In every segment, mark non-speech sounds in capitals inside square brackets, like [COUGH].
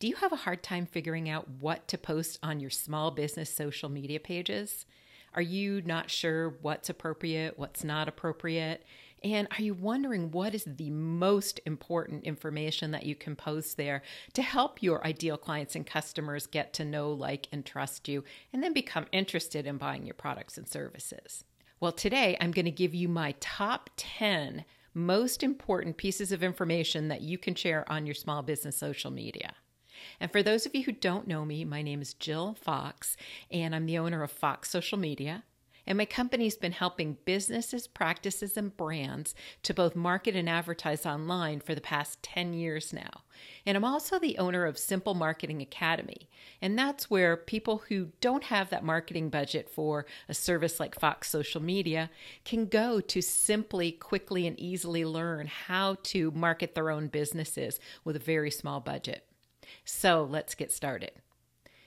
Do you have a hard time figuring out what to post on your small business social media pages? Are you not sure what's appropriate, what's not appropriate? And are you wondering what is the most important information that you can post there to help your ideal clients and customers get to know, like, and trust you, and then become interested in buying your products and services? Well, today I'm going to give you my top 10 most important pieces of information that you can share on your small business social media. And for those of you who don't know me, my name is Jill Fox, and I'm the owner of Fox Social Media. And my company's been helping businesses, practices, and brands to both market and advertise online for the past 10 years now. And I'm also the owner of Simple Marketing Academy. And that's where people who don't have that marketing budget for a service like Fox Social Media can go to simply, quickly, and easily learn how to market their own businesses with a very small budget. So let's get started.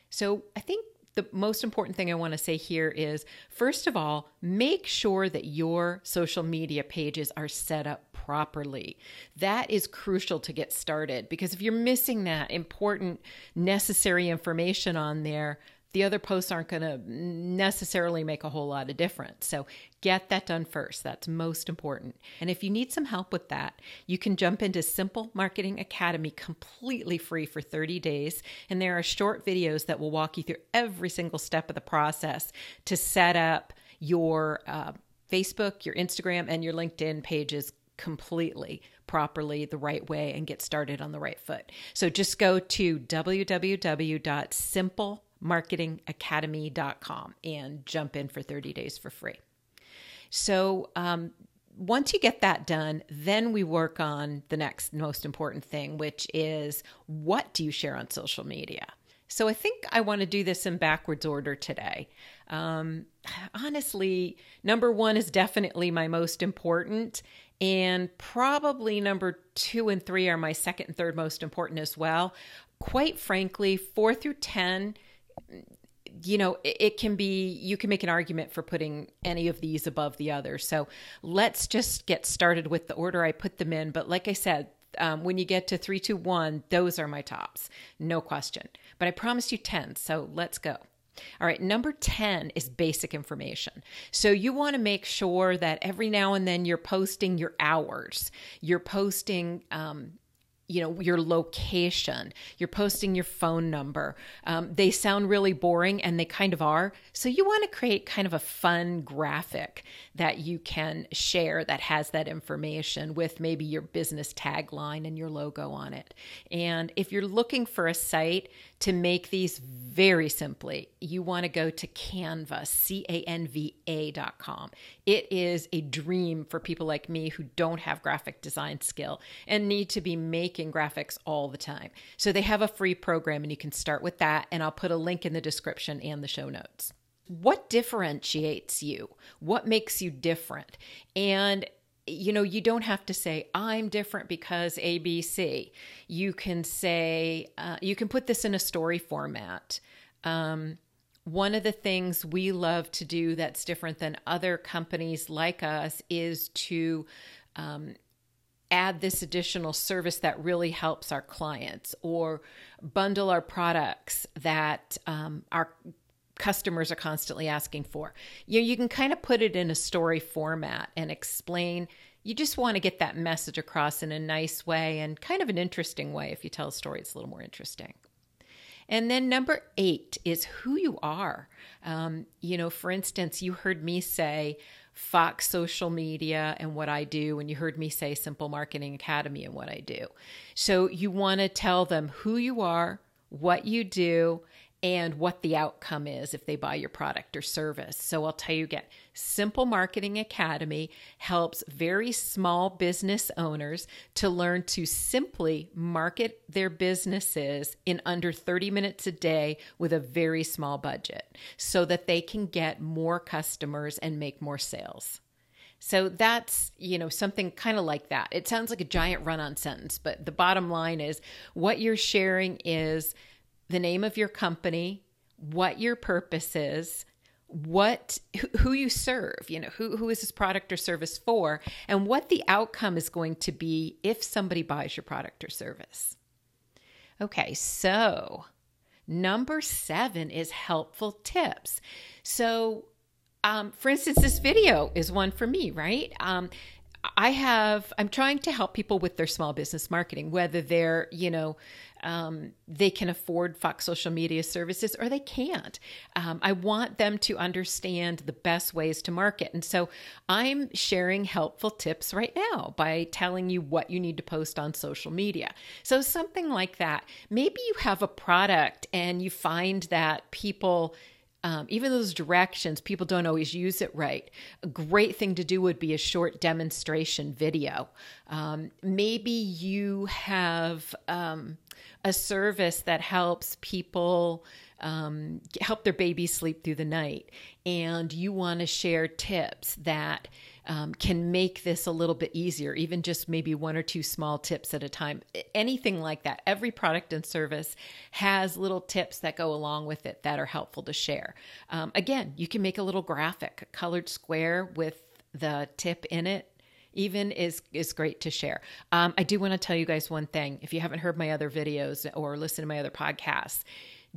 So I think the most important thing I want to say here is first of all, make sure that your social media pages are set up properly. That is crucial to get started because if you're missing that important, necessary information on there, the other posts aren't going to necessarily make a whole lot of difference. So get that done first. That's most important. And if you need some help with that, you can jump into Simple Marketing Academy completely free for 30 days. And there are short videos that will walk you through every single step of the process to set up your uh, Facebook, your Instagram, and your LinkedIn pages completely properly the right way and get started on the right foot. So just go to www.simple marketingacademy.com and jump in for 30 days for free. So, um, once you get that done, then we work on the next most important thing, which is what do you share on social media? So I think I want to do this in backwards order today. Um, honestly, number one is definitely my most important, and probably number two and three are my second and third most important as well. Quite frankly, four through 10 you know, it, can be, you can make an argument for putting any of these above the other. So let's just get started with the order I put them in. But like I said, um, when you get to three, two, one, those are my tops, no question. But I promised you 10, so let's go. All right, number 10 is basic information. So you want to make sure that every now and then you're posting your hours, you're posting um, you know your location you're posting your phone number. Um, they sound really boring and they kind of are. So you want to create kind of a fun graphic that you can share that has that information with maybe your business tagline and your logo on it. And if you're looking for a site to make these very simply, you want to go to Canva, C It is a dream for people like me who don't have graphic design skill and need to be making graphics all the time. So they have a free program and you can start with that. And I'll put a link in the description and the show notes what differentiates you what makes you different and you know, you don't have to say, I'm different because ABC. You can say, uh, you can put this in a story format. Um, one of the things we love to do that's different than other companies like us is to um, add this additional service that really helps our clients or bundle our products that um, our customers are constantly asking for. You know, you can kind of put it in a story format and explain. You just want to get that message across in a nice way and kind of an interesting way. If you tell a story, it's a little more interesting. And then number eight is who you are. Um, you know, for instance, you heard me say Fox social media and what I do, and you heard me say Simple Marketing Academy and what I do. So you want to tell them who you are, what you do, and what the outcome is if they buy your product or service. So I'll tell you again Simple Marketing Academy helps very small business owners to learn to simply market their businesses in under 30 minutes a day with a very small budget so that they can get more customers and make more sales. So that's, you know, something kind of like that. It sounds like a giant run on sentence, but the bottom line is what you're sharing is the name of your company, what your purpose is, what who you serve, you know, who who is this product or service for, and what the outcome is going to be if somebody buys your product or service. Okay, so number seven is helpful tips. So, um, for instance, this video is one for me, right? Um, I have, I'm trying to help people with their small business marketing, whether they're, you know, um, they can afford Fox social media services or they can't. Um, I want them to understand the best ways to market. And so I'm sharing helpful tips right now by telling you what you need to post on social media. So, something like that. Maybe you have a product and you find that people, um, even those directions, people don't always use it right. A great thing to do would be a short demonstration video. Um, maybe you have um, a service that helps people um, help their babies sleep through the night, and you want to share tips that um, can make this a little bit easier, even just maybe one or two small tips at a time. Anything like that. Every product and service has little tips that go along with it that are helpful to share. Um, again, you can make a little graphic, a colored square with the tip in it even is is great to share. Um, I do want to tell you guys one thing. If you haven't heard my other videos or listened to my other podcasts,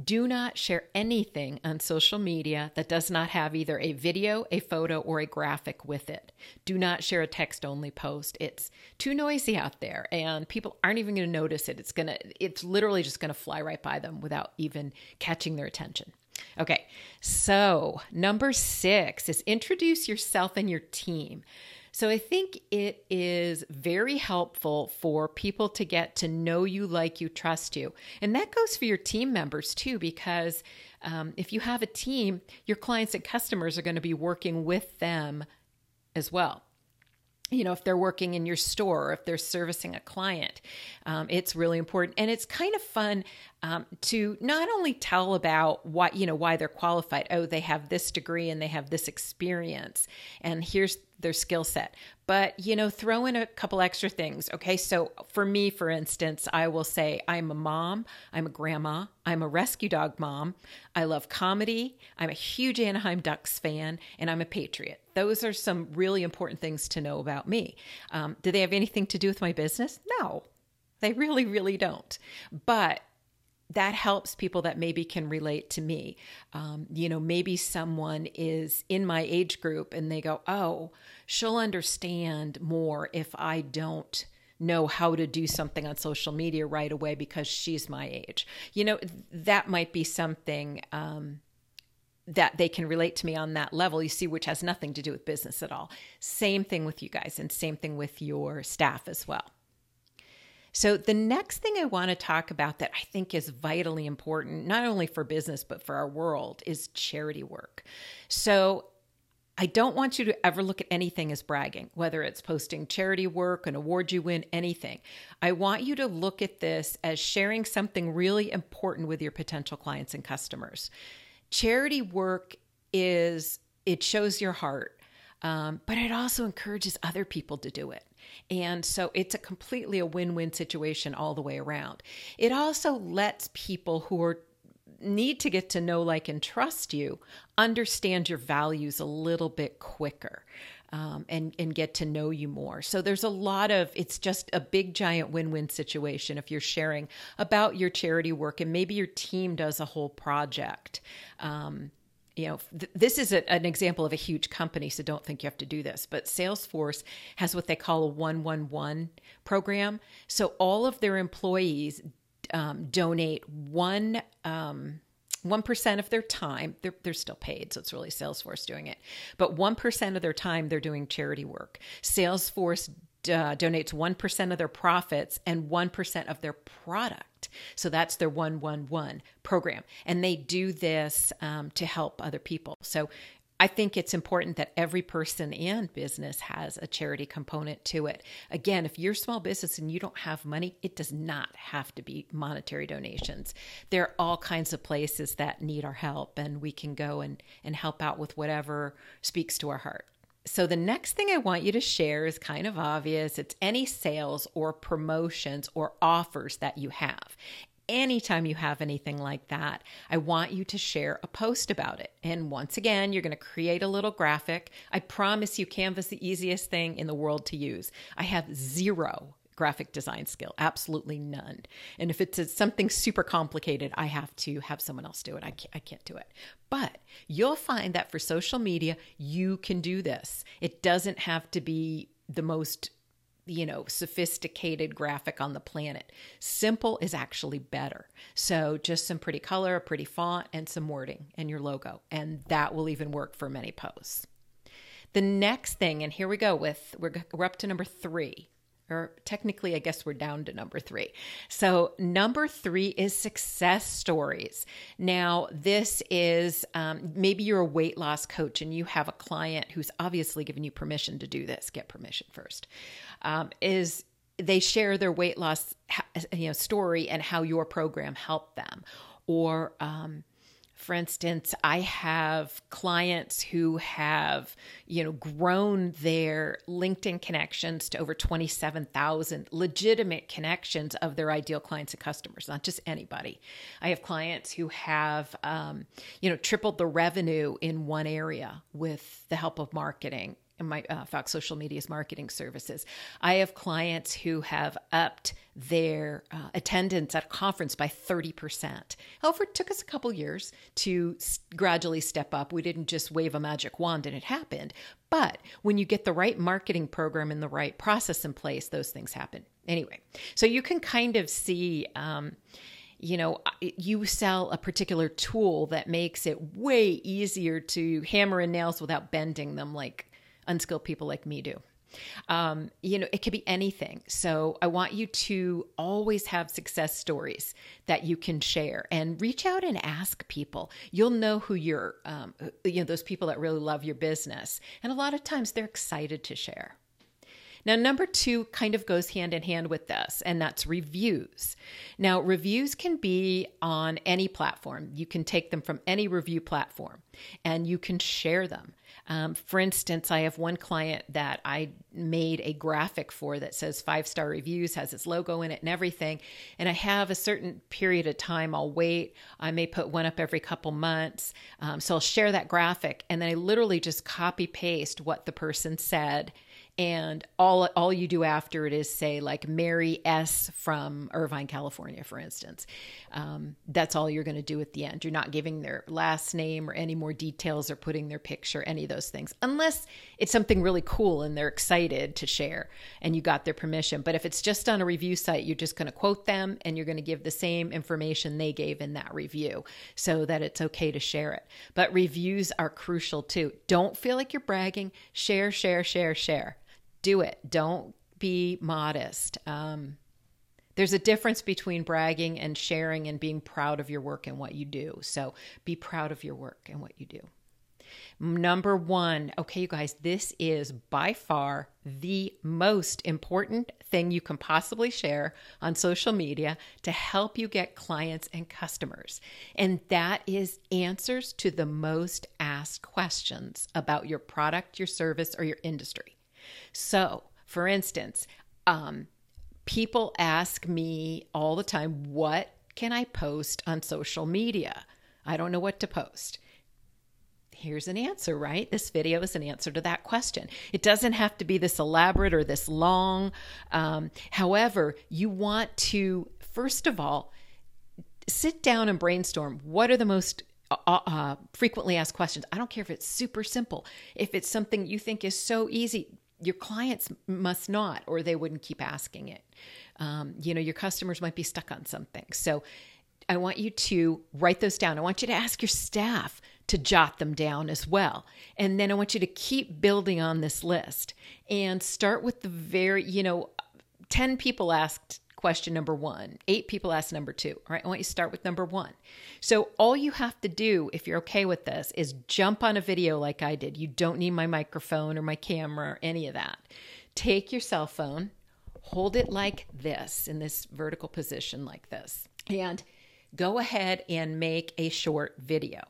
do not share anything on social media that does not have either a video, a photo, or a graphic with it. Do not share a text only post. It's too noisy out there and people aren't even going to notice it. It's going to it's literally just going to fly right by them without even catching their attention. Okay. So, number 6 is introduce yourself and your team. So I think it is very helpful for people to get to know you, like you, trust you. And that goes for your team members too, because um, if you have a team, your clients and customers are going to be working with them as well. You know if they're working in your store or if they're servicing a client um, it's really important. And it's kind of fun um, to not only tell about what you know why they're qualified. Oh they have this degree and they have this experience. And here's their skill set. But you know throw in a couple extra things okay? So for me for instance i will say i'm a mom i'm a grandma i'm a rescue dog mom i love comedy i'm a huge anaheim ducks fan and i'm a patriot. Those are some really important things to know about me. Um, do they have anything to do with my business? No they really really don't. But that helps people that maybe can relate to me. Um, you know, maybe someone is in my age group and they go, oh, she'll understand more if I don't know how to do something on social media right away because she's my age. You know, that might be something. Um, that they can relate to me on that level, you see, which has nothing to do with business at all. Same thing with you guys, and same thing with your staff as well. So, the next thing I want to talk about that I think is vitally important, not only for business, but for our world, is charity work. So, I don't want you to ever look at anything as bragging, whether it's posting charity work, an award you win, anything. I want you to look at this as sharing something really important with your potential clients and customers. Charity work is, it shows your heart, um, but it also encourages other people to do it. And so it's a completely a win win situation all the way around. It also lets people who are need to get to know, like, and trust you understand your values a little bit quicker. Um, and and get to know you more. So there's a lot of it's just a big giant win-win situation if you're sharing about your charity work and maybe your team does a whole project. Um, you know, th- this is a, an example of a huge company, so don't think you have to do this. But Salesforce has what they call a 111 program. So all of their employees um, donate one. Um, 1% of their time, they're, they're still paid, so it's really Salesforce doing it, but 1% of their time they're doing charity work. Salesforce uh, donates 1% of their profits and 1% of their product so that's their 111 program. And they do this um, to help other people. So I think it's important that every person and business has a charity component to it. Again, if you're a small business and you don't have money, it does not have to be monetary donations. There are all kinds of places that need our help, and we can go and, and help out with whatever speaks to our heart. So, the next thing I want you to share is kind of obvious. It's any sales or promotions or offers that you have. Anytime you have anything like that, I want you to share a post about it. And once again, you're going to create a little graphic. I promise you, Canva's the easiest thing in the world to use. I have zero graphic design skill, absolutely none. And if it's a, something super complicated, I have to have someone else do it. I can't, I can't do it. But you'll find that for social media, you can do this. It doesn't have to be the most you know, sophisticated graphic on the planet. Simple is actually better. So just some pretty color, a pretty font, and some wording and your logo. And that will even work for many posts. The next thing, and here we go with, we're, we're up to number three or technically, I guess we're down to number three. So, number three is success stories. Now, this is um, maybe you're a weight loss coach and you have a client who's obviously given you permission to do this. Get permission first. Um, is they share their weight loss you know story and how your program helped them, or um, for instance, I have clients who have, you know, grown their LinkedIn connections to over 27,000 legitimate connections of their ideal clients and customers, not just anybody. I have clients who have, um, you know, tripled the revenue in one area with the help of marketing my uh, Fox Social Media's marketing services. I have clients who have upped their uh, attendance at a conference by 30%. However, it took us a couple years to s- gradually step up. We didn't just wave a magic wand and it happened. But when you get the right marketing program and the right process in place, those things happen. Anyway, so you can kind of see. Um, you know, you sell a particular tool that makes it way easier to hammer in nails without bending them like unskilled people like me do. Um, you know, it could be anything. So I want you to always have success stories that you can share and reach out and ask people. You'll know who you're, um, you know, those people that really love your business. And a lot of times they're excited to share. Now, number two kind of goes hand in hand with this, and that's reviews. Now, reviews can be on any platform. You can take them from any review platform and you can share them. Um, for instance, I have one client that I made a graphic for that says five star reviews, has its logo in it and everything. And I have a certain period of time I'll wait. I may put one up every couple months. Um, so I'll share that graphic and then I literally just copy paste what the person said and all all you do after it is say like Mary S from Irvine, California, for instance. Um, that's all you're going to do at the end. You're not giving their last name or any more details or putting their picture, any of those things, unless it's something really cool and they're excited to share and you got their permission. But if it's just on a review site, you're just going to quote them and you're going to give the same information they gave in that review so that it's okay to share it. But reviews are crucial too. Don't feel like you're bragging. Share, share, share, share do it. Don't be modest. Um, there's a difference between bragging and sharing and being proud of your work and what you do. So be proud of your work and what you do. Number one, okay, you guys, this is by far the most important thing you can possibly share on social media to help you get clients and customers. And that is answers to the most asked questions about your product, your service, or your industry. So, for instance, um, people ask me all the time, what can I post on social media? I don't know what to post. Here's an answer, right? This video is an answer to that question. It doesn't have to be this elaborate or this long. Um, however, you want to, first of all, sit down and brainstorm what are the most uh, uh, frequently asked questions. I don't care if it's super simple. If it's something you think is so easy, your clients must not, or they wouldn't keep asking it. Um, you know, your customers might be stuck on something. So I want you to write those down. I want you to ask your staff to jot them down as well. And then I want you to keep building on this list and start with the very, you know, 10 people asked question number one. Eight people asked number two. All right, I want you to start with number one. So, all you have to do, if you're okay with this, is jump on a video like I did. You don't need my microphone or my camera or any of that. Take your cell phone, hold it like this in this vertical position, like this, and go ahead and make a short video.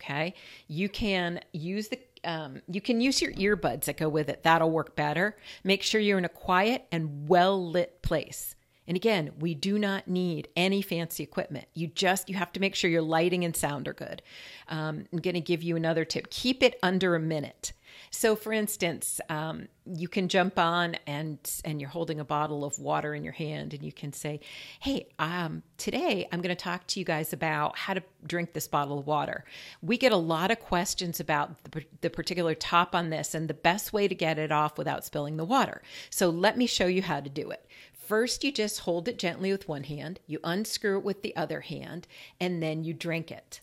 Okay, you can use the um, you can use your earbuds that go with it. That'll work better. Make sure you're in a quiet and well lit place. And again, we do not need any fancy equipment. You just you have to make sure your lighting and sound are good. Um, I'm going to give you another tip: keep it under a minute. So, for instance, um, you can jump on and and you're holding a bottle of water in your hand, and you can say, "Hey, um, today I'm going to talk to you guys about how to drink this bottle of water." We get a lot of questions about the, the particular top on this and the best way to get it off without spilling the water. So, let me show you how to do it. First, you just hold it gently with one hand, you unscrew it with the other hand, and then you drink it.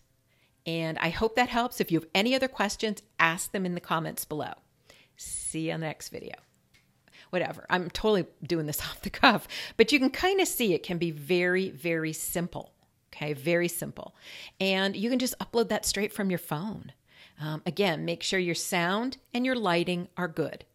And I hope that helps. If you have any other questions, ask them in the comments below. See you on the next video. Whatever. I'm totally doing this [LAUGHS] off the cuff, but you can kind of see it can be very, very simple. Okay, very simple. And you can just upload that straight from your phone. Um, again, make sure your sound and your lighting are good.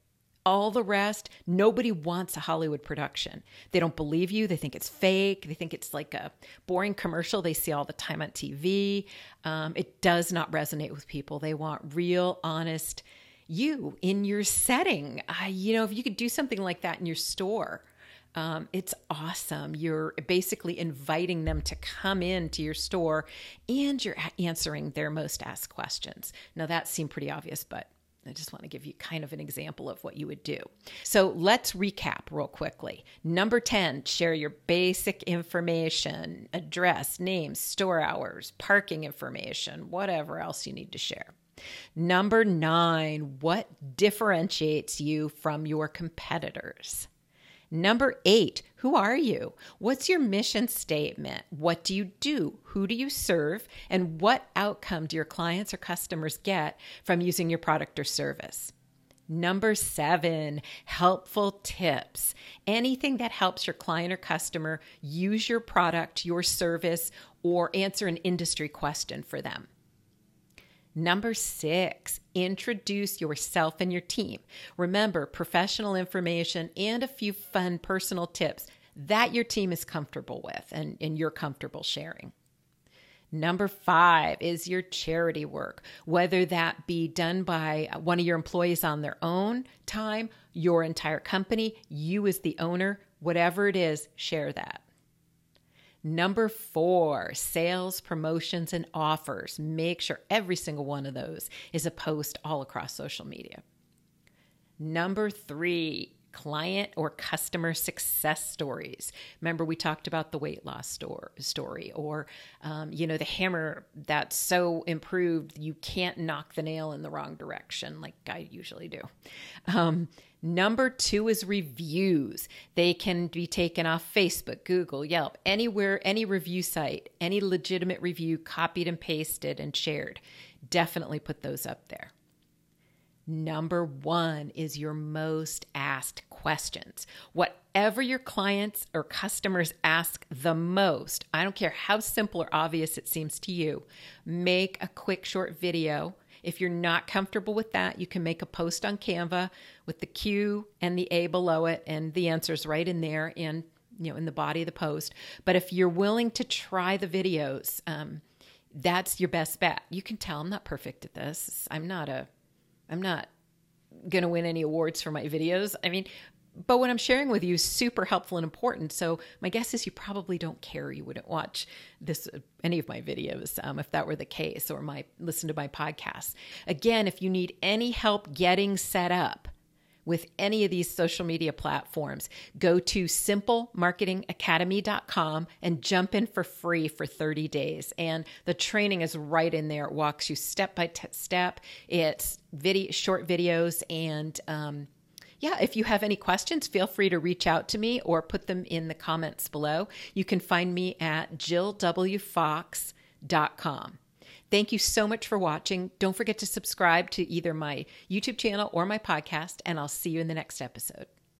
All the rest, nobody wants a Hollywood production. They don't believe you. They think it's fake. They think it's like a boring commercial they see all the time on TV. Um, it does not resonate with people. They want real, honest you in your setting. Uh, you know, if you could do something like that in your store, um, it's awesome. You're basically inviting them to come into your store and you're answering their most asked questions. Now, that seemed pretty obvious, but I just want to give you kind of an example of what you would do. So let's recap real quickly. Number 10, share your basic information address, names, store hours, parking information, whatever else you need to share. Number nine, what differentiates you from your competitors? Number eight, who are you? What's your mission statement? What do you do? Who do you serve? And what outcome do your clients or customers get from using your product or service? Number seven, helpful tips. Anything that helps your client or customer use your product, your service, or answer an industry question for them. Number six, introduce yourself and your team. Remember, professional information and a few fun personal tips that your team is comfortable with and, and you're comfortable sharing. Number five is your charity work, whether that be done by one of your employees on their own time, your entire company, you as the owner, whatever it is, share that. Number four, sales, promotions, and offers. Make sure every single one of those is a post all across social media. Number three, client or customer success stories. Remember, we talked about the weight loss store, story, or um, you know, the hammer that's so improved you can't knock the nail in the wrong direction, like I usually do. Um, Number two is reviews. They can be taken off Facebook, Google, Yelp, anywhere, any review site, any legitimate review, copied and pasted and shared. Definitely put those up there. Number one is your most asked questions. Whatever your clients or customers ask the most, I don't care how simple or obvious it seems to you, make a quick short video if you're not comfortable with that, you can make a post on Canva with the Q and the A below it and the answers right in there in you know in the body of the post. But if you're willing to try the videos, um, that's your best bet. You can tell I'm not perfect at this. I'm not a I'm not going to win any awards for my videos. I mean, but what I'm sharing with you is super helpful and important. So my guess is you probably don't care. You wouldn't watch this any of my videos um, if that were the case, or my listen to my podcast. Again, if you need any help getting set up with any of these social media platforms, go to simplemarketingacademy.com and jump in for free for 30 days. And the training is right in there. It walks you step by step. It's video, short videos and um, yeah, if you have any questions, feel free to reach out to me or put them in the comments below. You can find me at jillwfox.com. Thank you so much for watching. Don't forget to subscribe to either my YouTube channel or my podcast, and I'll see you in the next episode.